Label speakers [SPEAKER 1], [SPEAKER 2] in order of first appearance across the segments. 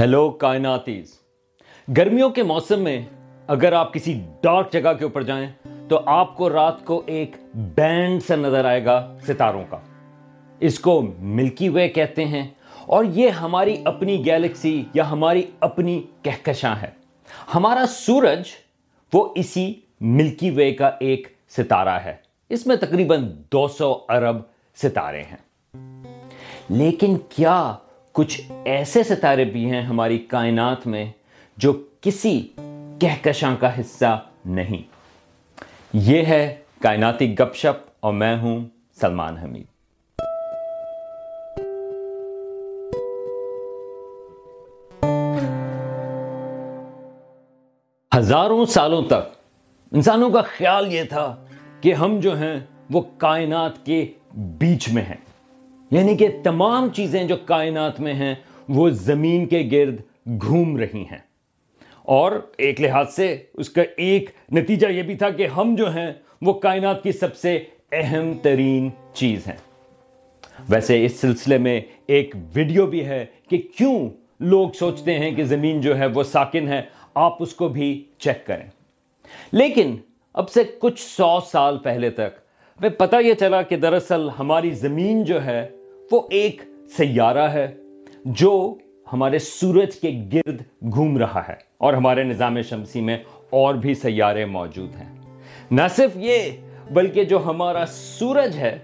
[SPEAKER 1] Hello کائناتیز گرمیوں کے موسم میں اگر آپ کسی ڈارک جگہ کے اوپر جائیں تو آپ کو رات کو ایک بینڈ سے نظر آئے گا ستاروں کا۔ اس کو ملکی وے کہتے ہیں اور یہ ہماری اپنی گیلیکسی یا ہماری اپنی کہکشاں ہے۔ ہمارا سورج وہ اسی ملکی وے کا ایک ستارہ ہے۔ اس میں تقریباً دو سو ارب ستارے ہیں۔ لیکن کیا کچھ ایسے ستارے بھی ہیں ہماری کائنات میں جو کسی کہکشاں کا حصہ نہیں۔ یہ ہے کائناتی گپ شپ اور میں ہوں سلمان حمید۔ ہزاروں سالوں تک انسانوں کا خیال یہ تھا کہ ہم جو ہیں وہ کائنات کے بیچ میں ہیں۔ یعنی کہ تمام چیزیں جو کائنات میں ہیں، وہ زمین کے گرد گھوم رہی ہیں۔ اور ایک لحاظ سے اس کا ایک نتیجہ یہ بھی تھا کہ ہم جو ہیں، وہ کائنات کی سب سے اہم ترین چیز ہیں۔ ویسے اس سلسلے میں ایک ویڈیو بھی ہے کہ کیوں لوگ سوچتے ہیں کہ زمین جو ہے، وہ ساکن ہے۔ آپ اس کو بھی چیک کریں۔ لیکن اب سے کچھ سو سال پہلے تک میں پتہ یہ چلا کہ دراصل ہماری زمین جو ہے وہ ایک سیارہ ہے جو ہمارے سورج کے گرد گھوم رہا ہے اور ہمارے نظام شمسی میں اور بھی سیارے موجود ہیں۔ نہ صرف یہ، بلکہ جو ہمارا سورج ہے،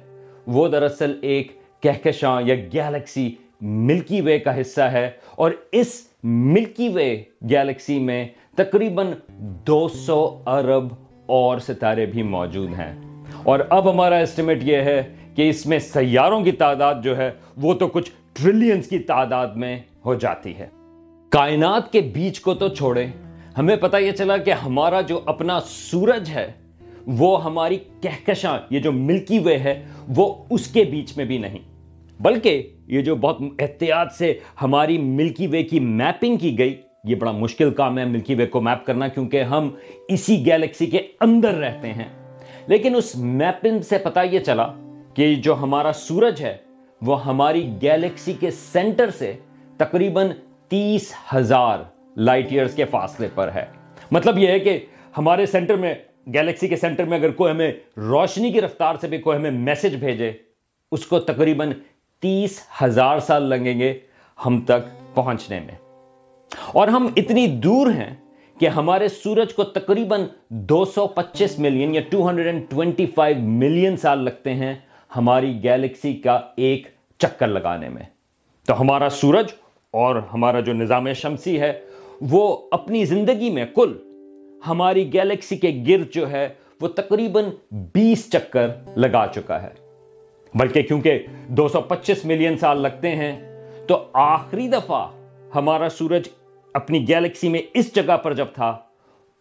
[SPEAKER 1] وہ دراصل ایک کہکشاں یا گیلیکسی ملکی وے کا حصہ ہے اور اس ملکی وے گیلیکسی میں تقریباً دو سو ارب اور ستارے بھی موجود ہیں۔ اور اب ہمارا اسٹیمیٹ یہ ہے کہ اس میں سیاروں کی تعداد جو ہے وہ تو کچھ ٹریلینز کی تعداد میں ہو جاتی ہے۔ کائنات کے بیچ کو تو چھوڑیں۔ ہمیں پتہ یہ چلا کہ ہمارا جو اپنا سورج ہے، وہ ہماری کہکشاں، یہ جو ملکی وے ہے، وہ اس کے بیچ میں بھی نہیں۔ بلکہ یہ جو بہت احتیاط سے ہماری ملکی وے کی میپنگ کی گئی، یہ بڑا مشکل کام ہے ملکی وے کو میپ کرنا، کیونکہ ہم اسی گیلیکسی کے اندر رہتے ہیں۔ لیکن اس میپنگ سے پتا یہ چلا کہ جو ہمارا سورج ہے، وہ ہماری گیلیکسی کے سینٹر سے تقریباً تیس ہزار لائٹ ایئرز کے فاصلے پر ہے۔ مطلب یہ ہے کہ ہمارے سینٹر میں، گیلیکسی کے سینٹر میں اگر کوئی ہمیں روشنی کی رفتار سے بھی کوئی ہمیں میسج بھیجے، اس کو تقریباً تیس ہزار سال لگیں گے ہم تک پہنچنے میں۔ اور ہم اتنی دور ہیں کہ ہمارے سورج کو تقریباً دو سو پچیس ملین یا two hundred and twenty five million سال لگتے ہیں۔ ہماری گیلیکسی کا ایک چکر لگانے میں۔ تو ہمارا سورج اور ہمارا جو نظام شمسی ہے، وہ اپنی زندگی میں کل ہماری گیلیکسی کے گرد جو ہے، وہ تقریباً بیس چکر لگا چکا ہے۔ بلکہ کیونکہ دو سو پچیس ملین سال لگتے ہیں، تو آخری دفعہ ہمارا سورج اپنی گیلیکسی میں اس جگہ پر جب تھا،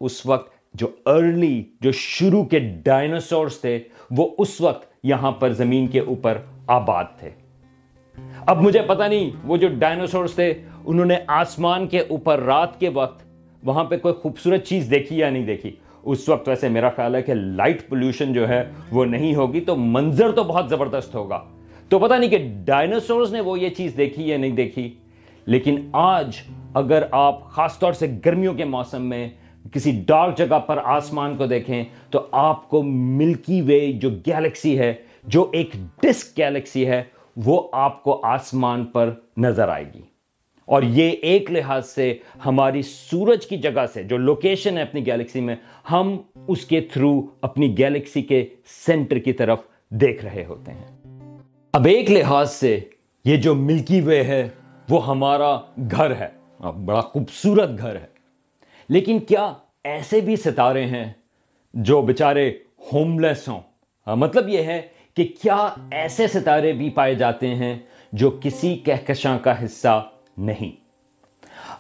[SPEAKER 1] اس وقت جو ارلی، جو شروع کے ڈائنوسورز تھے، وہ اس وقت یہاں پر زمین کے اوپر آباد تھے۔ اب مجھے پتہ نہیں وہ جو ڈائنوسورز تھے، انہوں نے آسمان کے اوپر رات کے وقت وہاں پہ کوئی خوبصورت چیز دیکھی یا نہیں دیکھی۔ اس وقت ویسے میرا خیال ہے کہ لائٹ پولوشن جو ہے وہ نہیں ہوگی تو منظر تو بہت زبردست ہوگا۔ تو پتہ نہیں کہ ڈائنوسورز نے وہ یہ چیز دیکھی یا نہیں دیکھی، لیکن آج اگر آپ خاص طور سے گرمیوں کے موسم میں کسی ڈارک جگہ پر آسمان کو دیکھیں تو آپ کو ملکی وے جو گیلیکسی ہے، جو ایک ڈسک گیلیکسی ہے، وہ آپ کو آسمان پر نظر آئے گی۔ اور یہ ایک لحاظ سے ہماری سورج کی جگہ سے جو لوکیشن ہے اپنی گیلیکسی میں، ہم اس کے تھرو اپنی گیلیکسی کے سینٹر کی طرف دیکھ رہے ہوتے ہیں۔ اب ایک لحاظ سے یہ جو ملکی وے ہے، وہ ہمارا گھر ہے۔ بڑا خوبصورت گھر ہے۔ لیکن کیا ایسے بھی ستارے ہیں جو بچارے ہوم لیس ہوں مطلب یہ ہے کہ کیا ایسے ستارے بھی پائے جاتے ہیں جو کسی کہکشاں کا حصہ نہیں؟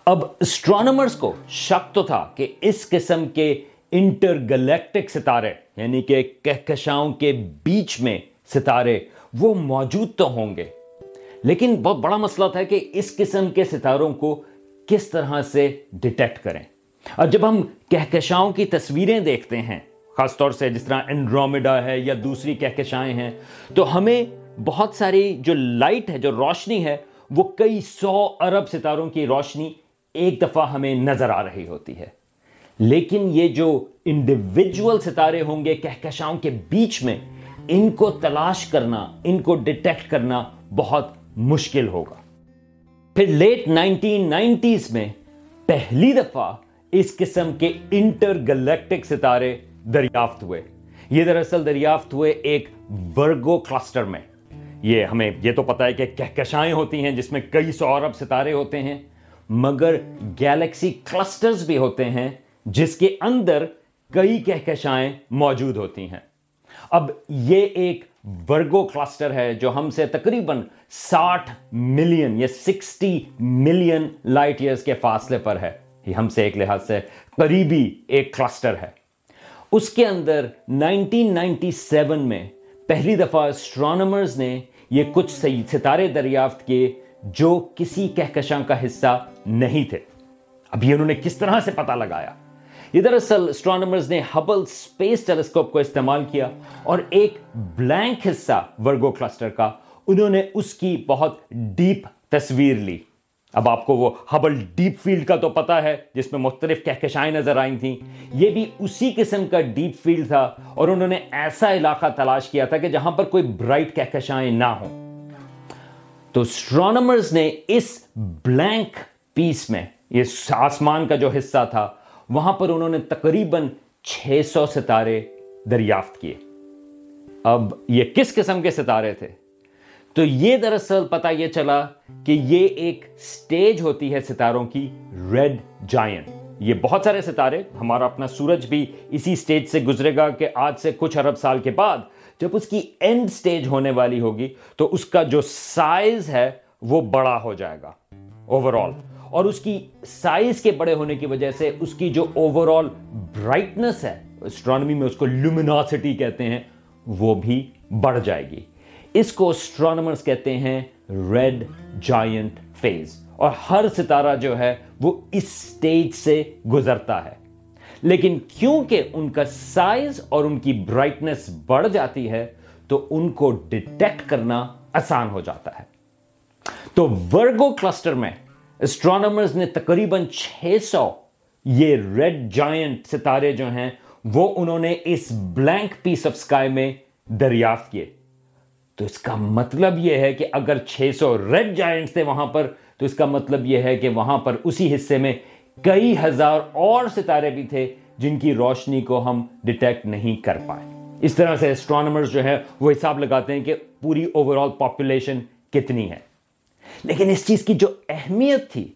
[SPEAKER 1] اب اسٹرانومرز کو شک تو تھا کہ اس قسم کے انٹر گلیکٹک ستارے یعنی کہ کہکشاؤں کے بیچ میں ستارے، وہ موجود تو ہوں گے۔ لیکن بہت بڑا مسئلہ تھا کہ اس قسم کے ستاروں کو کس طرح سے ڈیٹیکٹ کریں۔ اور جب ہم کہکشاؤں کی تصویریں دیکھتے ہیں، خاص طور سے جس طرح انڈرومیڈا ہے یا دوسری کہکشائیں ہیں، تو ہمیں بہت ساری جو لائٹ ہے، جو روشنی ہے، وہ کئی سو ارب ستاروں کی روشنی ایک دفعہ ہمیں نظر آ رہی ہوتی ہے۔ لیکن یہ جو انڈیویجول ستارے ہوں گے کہکشاؤں کے بیچ میں، ان کو تلاش کرنا، ان کو ڈیٹیکٹ کرنا بہت مشکل ہوگا۔ پھر لیٹ نائنٹین نائنٹیز میں پہلی دفعہ اس قسم کے انٹر گلیکٹک ستارے دریافت ہوئے۔ یہ دراصل دریافت ہوئے ایک ورگو کلسٹر میں۔ یہ ہمیں، یہ تو پتا ہے کہ کہکشائیں ہوتی ہیں جس میں کئی سو ارب ستارے ہوتے ہیں، مگر گیلیکسی کلسٹرز بھی ہوتے ہیں جس کے اندر کئی کہکشائیں موجود ہوتی ہیں۔ اب یہ ایک ورگو کلسٹر ہے جو ہم سے تقریباً ساٹھ ملین یا سکسٹی ملین لائٹ ایئرز کے فاصلے پر ہے۔ یہ ہم سے ایک لحاظ سے قریبی ایک کلسٹر ہے۔ اس کے اندر نائنٹین نائنٹی سیون میں پہلی دفعہ اسٹرانمرز نے یہ کچھ ستارے دریافت کیے جو کسی کہکشاں کا حصہ نہیں تھے۔ اب یہ انہوں نے کس طرح سے پتا لگایا؟ یہ دراصل اسٹرانمرز نے ہبل اسپیس ٹیلیسکوپ کو استعمال کیا اور ایک بلینک حصہ ورگو کلسٹر کا انہوں نے اس کی بہت ڈیپ تصویر لی۔ اب آپ کو وہ ہبل ڈیپ فیلڈ کا تو پتا ہے، جس میں مختلف کہکشائیں نظر آئی تھیں۔ یہ بھی اسی قسم کا ڈیپ فیلڈ تھا اور انہوں نے ایسا علاقہ تلاش کیا تھا کہ جہاں پر کوئی برائٹ کہکشائیں نہ ہوں۔ تو اسٹرانمرز نے اس بلینک پیس میں، یہ آسمان کا جو حصہ تھا، وہاں پر انہوں نے تقریباً چھ سو ستارے دریافت کیے۔ اب یہ کس قسم کے ستارے تھے؟ تو یہ دراصل پتا یہ چلا کہ یہ ایک سٹیج ہوتی ہے ستاروں کی، ریڈ جائنٹ۔ یہ بہت سارے ستارے، ہمارا اپنا سورج بھی اسی سٹیج سے گزرے گا کہ آج سے کچھ ارب سال کے بعد جب اس کی اینڈ سٹیج ہونے والی ہوگی، تو اس کا جو سائز ہے وہ بڑا ہو جائے گا اوور آل اور اس کی سائز کے بڑے ہونے کی وجہ سے اس کی جو اوور آل برائٹنس ہے اسٹرانومی میں اس کو لومیناسٹی کہتے ہیں، وہ بھی بڑھ جائے گی۔ اس کو اسٹرانومرز کہتے ہیں ریڈ جائنٹ فیز اور ہر ستارہ جو ہے وہ اس سٹیج سے گزرتا ہے. لیکن کیونکہ ان کا سائز اور ان کی برائٹنس بڑھ جاتی ہے، تو ان کو ڈیٹیکٹ کرنا آسان ہو جاتا ہے. تو ورگو کلسٹر میں اسٹرانومرز نے تقریباً چھ سو یہ ریڈ جائنٹ ستارے جو ہیں، وہ انہوں نے اس بلینک پیس آف سکائی میں دریافت کیے. تو اس کا مطلب یہ ہے کہ اگر چھ سو ریڈ جائنٹ تھے وہاں پر، تو اس کا مطلب یہ ہے کہ وہاں پر اسی حصے میں کئی ہزار اور ستارے بھی تھے جن کی روشنی کو ہم ڈیٹیکٹ نہیں کر پائے۔ اس طرح سے اسٹرانومرز جو ہے وہ حساب لگاتے ہیں کہ پوری اوور آل پاپولیشن کتنی ہے۔ لیکن اس چیز کی جو اہمیت تھی،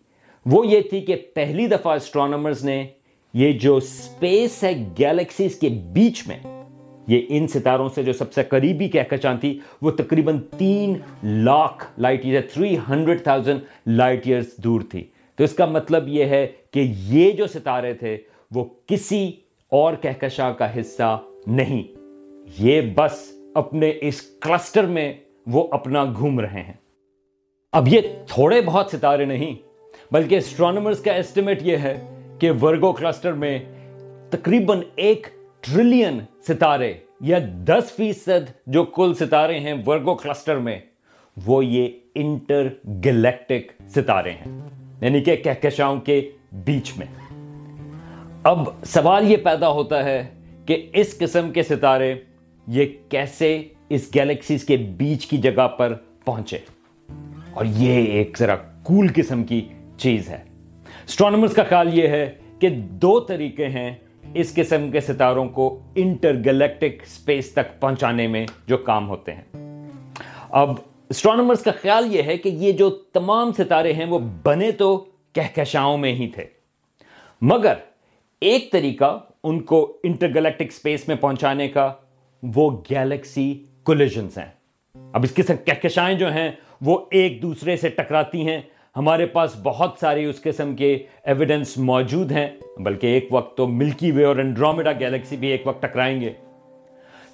[SPEAKER 1] وہ یہ تھی کہ پہلی دفعہ اسٹرانومرز نے یہ جو سپیس ہے گیلیکسیز کے بیچ میں یہ ان ستاروں سے جو سب سے قریبی کہکشاں تھی، وہ تقریباً تین lakh light year three hundred thousand light years دور تھی۔ تو اس کا مطلب یہ ہے کہ یہ جو ستارے تھے، وہ کسی اور کہکشاں کا حصہ نہیں۔ یہ بس اپنے اس کلسٹر میں وہ اپنا گھوم رہے ہیں۔ اب یہ تھوڑے بہت ستارے نہیں، بلکہ اسٹرانومرز کا ایسٹیمیٹ یہ ہے کہ ورگو کلسٹر میں تقریباً ایک ٹریلین ستارے یا دس فیصد جو کل ستارے ہیں ورگو کلسٹر میں، وہ یہ انٹر گلیکٹک ستارے ہیں۔ یعنی کہ کہکشاؤں کے بیچ میں۔ اب سوال یہ پیدا ہوتا ہے کہ اس قسم کے ستارے یہ کیسے اس گیلیکسیز کے بیچ کی جگہ پر پہنچے؟ اور یہ ایک ذرا کول قسم کی چیز ہے۔ اسٹرانومرز کا خیال یہ ہے کہ دو طریقے ہیں اس قسم کے ستاروں کو انٹر گلیکٹک سپیس تک پہنچانے میں جو کام ہوتے ہیں۔ اب اسٹرانومرز کا خیال یہ ہے کہ یہ جو تمام ستارے ہیں وہ بنے تو کہکشاؤں میں ہی تھے۔ مگر ایک طریقہ ان کو انٹر گلیکٹک سپیس میں پہنچانے کا وہ گیلیکسی کولیجنز ہیں۔ اب اس قسم کہکشائیں جو ہیں وہ ایک دوسرے سے ٹکراتی ہیں۔ ہمارے پاس بہت ساری اس قسم کے ایویڈنس موجود ہیں، بلکہ ایک وقت تو ملکی وے اور انڈرومیڈا گیلیکسی بھی ایک وقت ٹکرائیں گے۔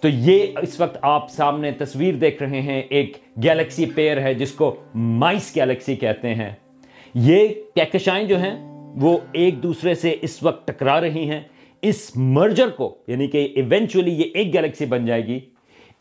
[SPEAKER 1] تو یہ اس وقت آپ سامنے تصویر دیکھ رہے ہیں، ایک گیلیکسی پیر ہے جس کو مائس گیلیکسی کہتے ہیں۔ یہ کہکشائیں جو ہیں، وہ ایک دوسرے سے اس وقت ٹکرا رہی ہیں۔ اس مرجر کو یعنی کہ ایونچولی یہ ایک گیلیکسی بن جائے گی،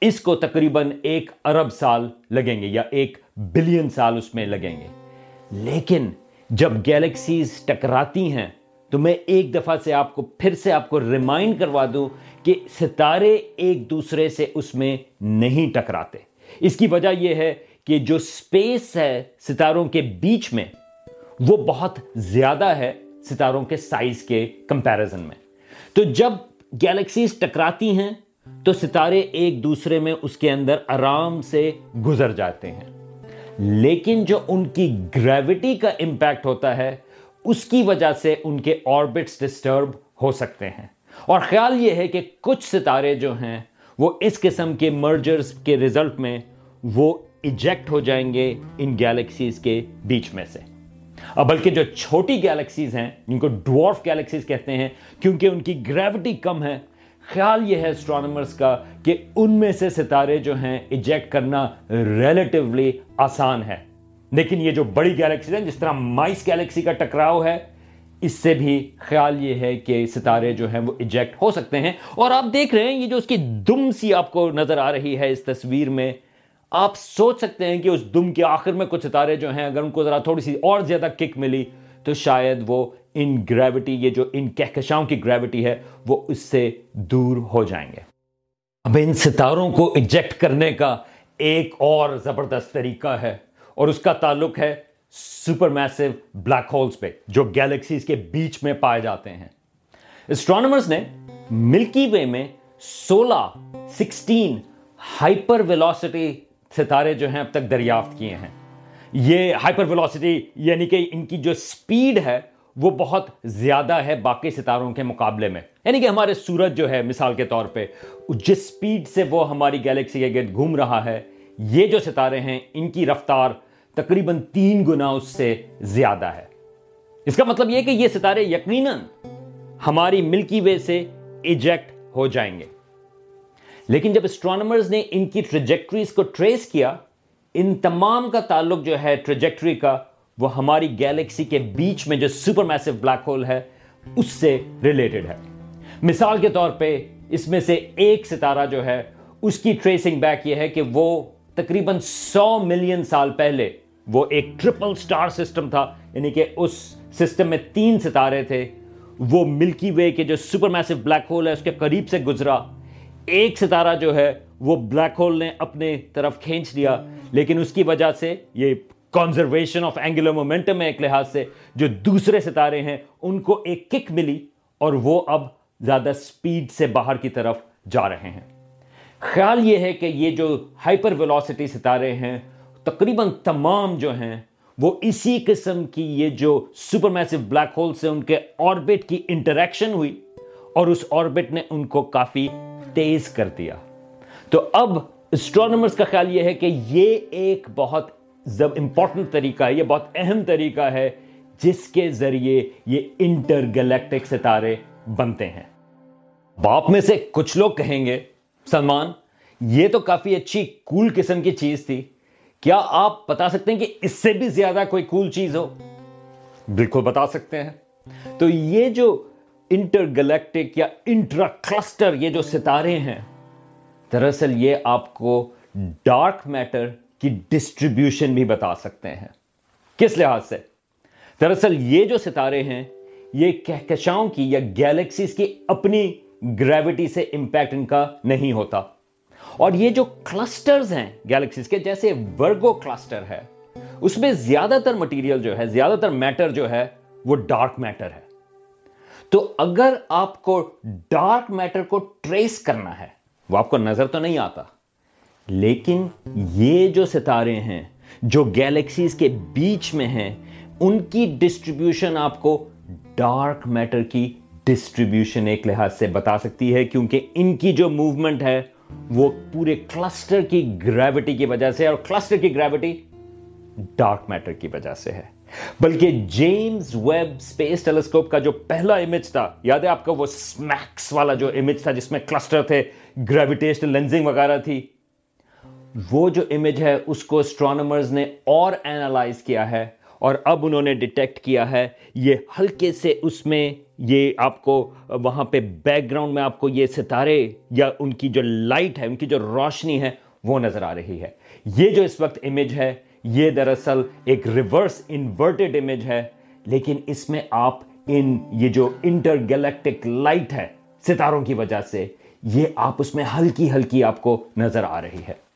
[SPEAKER 1] اس کو تقریباً ایک ارب سال لگیں گے یا ایک بلین سال اس میں لگیں گے۔ لیکن جب گیلیکسیز ٹکراتی ہیں، تو میں ایک دفعہ سے آپ کو پھر سے آپ کو ریمائنڈ کروا دوں کہ ستارے ایک دوسرے سے اس میں نہیں ٹکراتے۔ اس کی وجہ یہ ہے کہ جو سپیس ہے ستاروں کے بیچ میں، وہ بہت زیادہ ہے ستاروں کے سائز کے کمپیرزن میں۔ تو جب گیلیکسیز ٹکراتی ہیں، تو ستارے ایک دوسرے میں اس کے اندر آرام سے گزر جاتے ہیں۔ لیکن جو ان کی گریوٹی کا امپیکٹ ہوتا ہے، اس کی وجہ سے ان کے آربٹس ڈسٹرب ہو سکتے ہیں۔ اور خیال یہ ہے کہ کچھ ستارے جو ہیں، وہ اس قسم کے مرجرز کے ریزلٹ میں وہ ایجیکٹ ہو جائیں گے ان گیلیکسیز کے بیچ میں سے۔ اور بلکہ جو چھوٹی گیلیکسیز ہیں، جن کو ڈوارف گیلیکسیز کہتے ہیں، کیونکہ ان کی گریوٹی کم ہے خیال یہ ہے اسٹرانومرز کا کہ ان میں سے ستارے جو ہیں ایجیکٹ کرنا ریلیٹیولی آسان ہے۔ لیکن یہ جو بڑی گیلیکسیز ہیں، جس طرح مائس گیلیکسی کا ٹکراؤ ہے، اس سے بھی خیال یہ ہے کہ ستارے جو ہیں وہ ایجیکٹ ہو سکتے ہیں۔ اور آپ دیکھ رہے ہیں، یہ جو اس کی دم سی آپ کو نظر آ رہی ہے اس تصویر میں، آپ سوچ سکتے ہیں کہ اس دم کے آخر میں کچھ ستارے جو ہیں، اگر ان کو ذرا تھوڑی سی اور زیادہ کک ملی، تو شاید وہ ان گریوٹی یہ جو ان کہکشاؤں کی گریوٹی ہے، وہ اس سے دور ہو جائیں گے۔ اب ان ستاروں کو ایجیکٹ کرنے کا ایک اور زبردست طریقہ ہے، اور اس کا تعلق ہے سپر میسو بلیک ہولز پہ، جو گیلیکسیز کے بیچ میں پائے جاتے ہیں۔ اسٹرانومرز نے ملکی وے میں سولہ، سکسٹین ہائپر ویلوسٹی ستارے جو ہیں اب تک دریافت کیے ہیں۔ یہ ہائپر ویلوسٹی یعنی کہ ان کی جو سپیڈ ہے وہ بہت زیادہ ہے باقی ستاروں کے مقابلے میں۔ یعنی کہ ہمارے سورج جو ہے، مثال کے طور پہ، جس سپیڈ سے وہ ہماری گیلیکسی کے گرد گھوم رہا ہے، یہ جو ستارے ہیں، ان کی رفتار تقریباً تین گنا اس سے زیادہ ہے۔ اس کا مطلب یہ کہ یہ ستارے یقیناً ہماری ملکی وے سے ایجیکٹ ہو جائیں گے۔ لیکن جب اسٹرانومرز نے ان کی ٹریجیکٹریز کو ٹریس کیا، ان تمام کا تعلق جو ہے ٹریجیکٹری کا وہ ہماری گیلیکسی کے بیچ میں جو سپر میسو بلیک ہول ہے، اس سے ریلیٹڈ ہے۔ مثال کے طور پہ، اس میں سے ایک ستارہ جو ہے، اس کی ٹریسنگ بیک یہ ہے کہ وہ تقریباً سو ملین سال پہلے وہ ایک ٹرپل سٹار سسٹم تھا یعنی کہ اس سسٹم میں تین ستارے تھے۔ وہ ملکی وے کے جو سپر میسو بلیک ہول ہے، اس کے قریب سے گزرا۔ ایک ستارہ جو ہے، وہ بلیک ہول نے اپنے طرف کھینچ لیا لیکن اس کی وجہ سے یہ کنزرویشن آف اینگولر مومنٹم ہے ایک لحاظ سے، جو دوسرے ستارے ہیں، ان کو ایک کک ملی اور وہ اب زیادہ سپیڈ سے باہر کی طرف جا رہے ہیں۔ خیال یہ ہے کہ یہ جو ہائپر ویلوسٹی ستارے ہیں، تقریباً تمام جو ہیں، وہ اسی قسم کی یہ جو سپر میسو بلیک ہول سے ان کے آربٹ کی انٹریکشن ہوئی اور اس آربٹ نے ان کو کافی تیز کر دیا۔ تو اب اسٹرانومرز کا خیال یہ ہے کہ یہ ایک بہت امپورٹنٹ طریقہ ہے، یہ بہت اہم طریقہ ہے، جس کے ذریعے یہ انٹر گلیکٹک ستارے بنتے ہیں۔ باپ میں سے کچھ لوگ کہیں گے، سلمان، یہ تو کافی اچھی کول قسم کی چیز تھی۔ کیا آپ بتا سکتے ہیں کہ اس سے بھی زیادہ کوئی کول چیز ہو؟ بالکل بتا سکتے ہیں۔ تو یہ جو انٹر گلیکٹک یا انٹرا کلسٹر یہ جو ستارے ہیں، دراصل یہ آپ کو ڈارک میٹر کی ڈسٹریبیوشن بھی بتا سکتے ہیں۔ کس لحاظ سے؟ دراصل یہ جو ستارے ہیں، یہ کہکشاؤں کی یا گیلیکسیز کی اپنی گریوٹی سے امپیکٹ ان کا نہیں ہوتا۔ اور یہ جو کلسٹرز ہیں گیلیکسیز کے، جیسے ورگو کلسٹر ہے، اس میں زیادہ تر مٹیریل جو ہے، زیادہ تر میٹر جو ہے، وہ ڈارک میٹر ہے۔ تو اگر آپ کو ڈارک میٹر کو ٹریس کرنا ہے، وہ آپ کو نظر تو نہیں آتا۔ لیکن یہ جو ستارے ہیں، جو گیلیکسیز کے بیچ میں ہیں، ان کی ڈسٹریبیوشن آپ کو ڈارک میٹر کی ڈسٹریبیوشن ایک لحاظ سے بتا سکتی ہے، کیونکہ ان کی جو موومنٹ ہے، وہ پورے کلسٹر کی گریوٹی کی وجہ سے اور کلسٹر کی گریوٹی ڈارک میٹر کی وجہ سے ہے۔ بلکہ جیمز ویب سپیس ٹیلیسکوپ کا جو پہلا امیج تھا، یاد ہے آپ کا وہ سمیکس والا جو امیج تھا جس میں کلسٹر تھے گریویٹیشنل لینزنگ وغیرہ تھی وہ جو امیج ہے، اس کو اسٹرانومرز نے اور اینالائز کیا ہے اور اب انہوں نے ڈیٹیکٹ کیا ہے۔ یہ ہلکے سے اس میں یہ آپ کو، وہاں پہ بیک گراؤنڈ میں آپ کو یہ ستارے یا ان کی جو لائٹ ہے، ان کی جو روشنی ہے، وہ نظر آ رہی ہے۔ یہ جو اس وقت امیج ہے، یہ دراصل ایک ریورس انورٹڈ امیج ہے۔ لیکن اس میں آپ ان، یہ جو انٹر گیلیکٹک لائٹ ہے، ستاروں کی وجہ سے، یہ آپ اس میں ہلکی ہلکی آپ کو نظر آ رہی ہے۔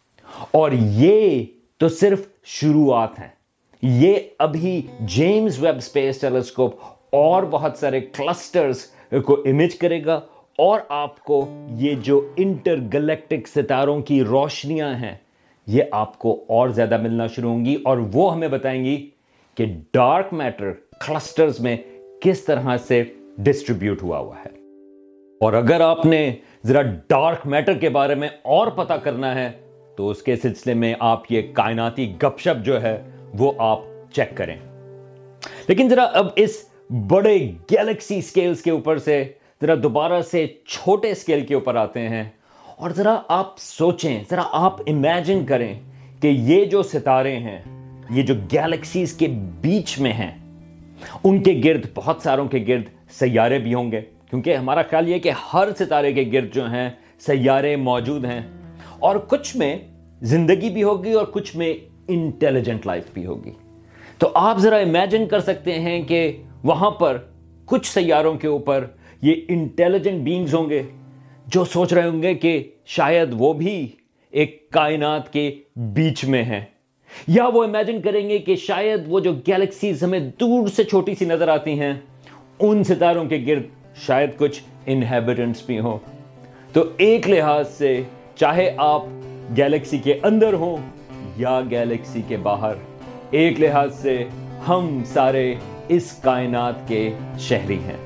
[SPEAKER 1] اور یہ تو صرف شروعات ہیں۔ یہ ابھی جیمز ویب اسپیس ٹیلیسکوپ اور بہت سارے کلسٹرز کو امیج کرے گا اور آپ کو یہ جو انٹر گلیکٹک ستاروں کی روشنیاں ہیں، یہ آپ کو اور زیادہ ملنا شروع ہوں گی اور وہ ہمیں بتائیں گی کہ ڈارک میٹر کلسٹرز میں کس طرح سے ڈسٹریبیوٹ ہوا ہوا ہے۔ اور اگر آپ نے ذرا ڈارک میٹر کے بارے میں اور پتا کرنا ہے تو اس کے سلسلے میں آپ یہ کائناتی گپ شپ جو ہے وہ آپ چیک کریں۔ لیکن ذرا اب اس بڑے گیلیکسی سکیلز کے اوپر سے، ذرا دوبارہ سے چھوٹے سکیل کے اوپر آتے ہیں اور ذرا آپ سوچیں، ذرا آپ امیجن کریں کہ یہ جو ستارے ہیں، یہ جو گیلیکسیز کے بیچ میں ہیں، ان کے گرد، بہت ساروں کے گرد سیارے بھی ہوں گے۔ کیونکہ ہمارا خیال یہ کہ ہر ستارے کے گرد جو ہیں، سیارے موجود ہیں۔ اور کچھ میں زندگی بھی ہوگی اور کچھ میں انٹیلیجنٹ لائف بھی ہوگی۔ تو آپ ذرا امیجن کر سکتے ہیں کہ وہاں پر کچھ سیاروں کے اوپر یہ انٹیلیجنٹ بینگز ہوں گے جو سوچ رہے ہوں گے کہ شاید وہ بھی ایک کائنات کے بیچ میں ہیں۔ یا وہ امیجن کریں گے کہ شاید وہ جو گیلیکسیز ہمیں دور سے چھوٹی سی نظر آتی ہیں، ان ستاروں کے گرد شاید کچھ انہیبیٹنٹس بھی ہوں۔ تو ایک لحاظ سے چاہے آپ گیلیکسی کے اندر ہوں یا گیلیکسی کے باہر، ایک لحاظ سے ہم سارے اس کائنات کے شہری ہیں۔